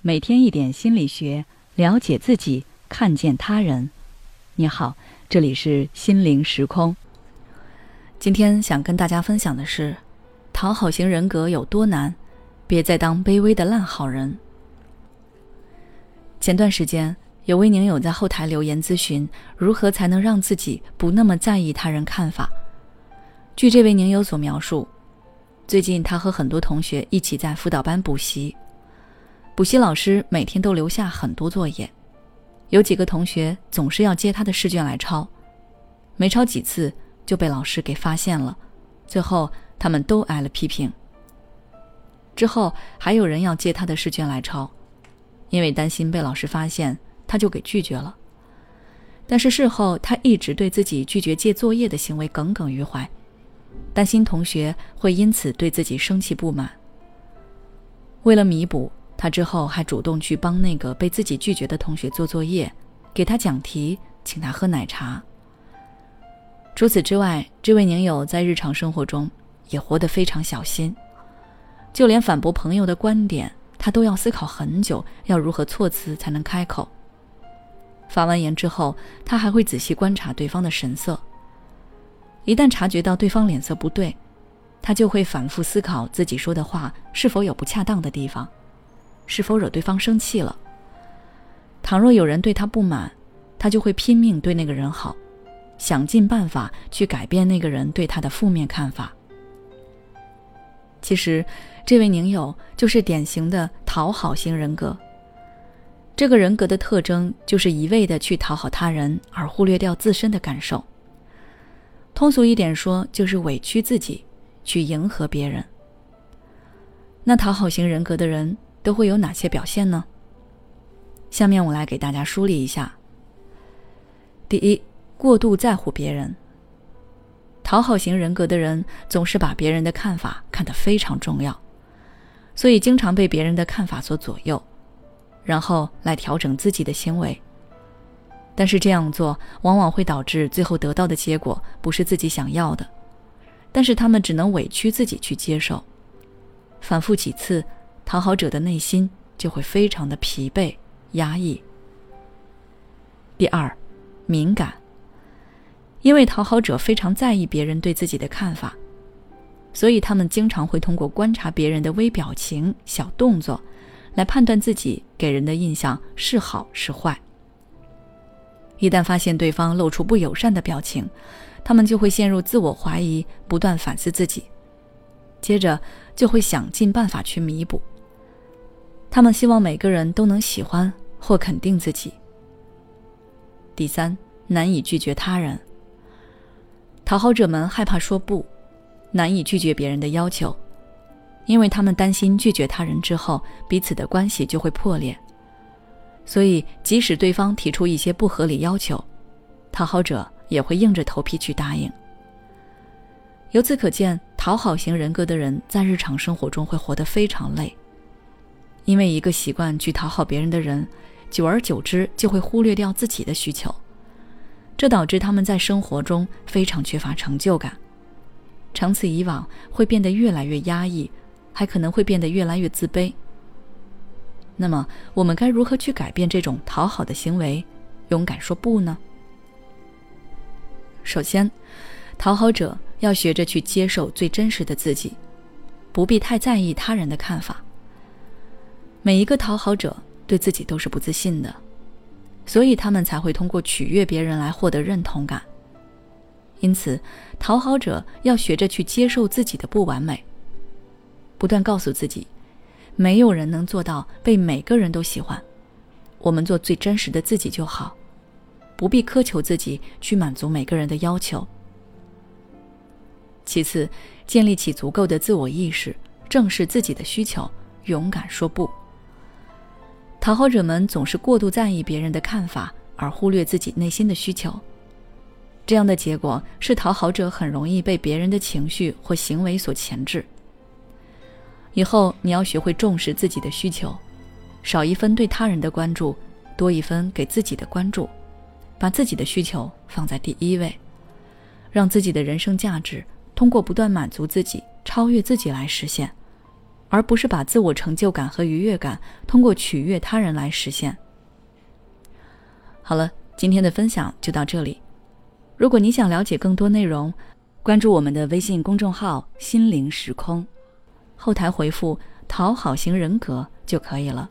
每天一点心理学，了解自己，看见他人。你好，这里是心灵时空。今天想跟大家分享的是，讨好型人格有多难？别再当卑微的烂好人。前段时间，有位宁友在后台留言咨询，如何才能让自己不那么在意他人看法。据这位宁友所描述，最近他和很多同学一起在辅导班补习。补习老师每天都留下很多作业，有几个同学总是要接他的试卷来抄，没抄几次就被老师给发现了，最后他们都挨了批评。之后还有人要借他的试卷来抄，因为担心被老师发现，他就给拒绝了。但是事后他一直对自己拒绝借作业的行为耿耿于怀，担心同学会因此对自己生气不满。为了弥补。他之后还主动去帮那个被自己拒绝的同学做作业，给他讲题，请他喝奶茶。除此之外，这位宁友在日常生活中也活得非常小心，就连反驳朋友的观点，他都要思考很久，要如何措辞才能开口。发完言之后，他还会仔细观察对方的神色。一旦察觉到对方脸色不对，他就会反复思考自己说的话是否有不恰当的地方。是否惹对方生气了？倘若有人对他不满，他就会拼命对那个人好，想尽办法去改变那个人对他的负面看法。其实，这位宁友就是典型的讨好型人格。这个人格的特征就是一味的去讨好他人，而忽略掉自身的感受。通俗一点说，就是委屈自己，去迎合别人。那讨好型人格的人。都会有哪些表现呢？下面我来给大家梳理一下。第一，过度在乎别人。讨好型人格的人总是把别人的看法看得非常重要，所以经常被别人的看法所左右，然后来调整自己的行为。但是这样做往往会导致最后得到的结果不是自己想要的，但是他们只能委屈自己去接受，反复几次。讨好者的内心就会非常的疲惫、压抑。第二，敏感，因为讨好者非常在意别人对自己的看法，所以他们经常会通过观察别人的微表情、小动作，来判断自己给人的印象是好是坏。一旦发现对方露出不友善的表情，他们就会陷入自我怀疑，不断反思自己，接着就会想尽办法去弥补。他们希望每个人都能喜欢或肯定自己。第三，难以拒绝他人。讨好者们害怕说不，难以拒绝别人的要求，因为他们担心拒绝他人之后，彼此的关系就会破裂。所以，即使对方提出一些不合理要求，讨好者也会硬着头皮去答应。由此可见，讨好型人格的人在日常生活中会活得非常累。因为一个习惯去讨好别人的人，久而久之就会忽略掉自己的需求，这导致他们在生活中非常缺乏成就感，长此以往会变得越来越压抑，还可能会变得越来越自卑。那么，我们该如何去改变这种讨好的行为，勇敢说不呢？首先，讨好者要学着去接受最真实的自己，不必太在意他人的看法。每一个讨好者对自己都是不自信的，所以他们才会通过取悦别人来获得认同感。因此，讨好者要学着去接受自己的不完美，不断告诉自己，没有人能做到被每个人都喜欢，我们做最真实的自己就好，不必苛求自己去满足每个人的要求。其次，建立起足够的自我意识，正视自己的需求，勇敢说不。讨好者们总是过度在意别人的看法，而忽略自己内心的需求。这样的结果是，讨好者很容易被别人的情绪或行为所钳制。以后你要学会重视自己的需求，少一分对他人的关注，多一分给自己的关注，把自己的需求放在第一位，让自己的人生价值通过不断满足自己、超越自己来实现，而不是把自我成就感和愉悦感通过取悦他人来实现。好了，今天的分享就到这里。如果你想了解更多内容，关注我们的微信公众号“心灵时空”，后台回复“讨好型人格”就可以了。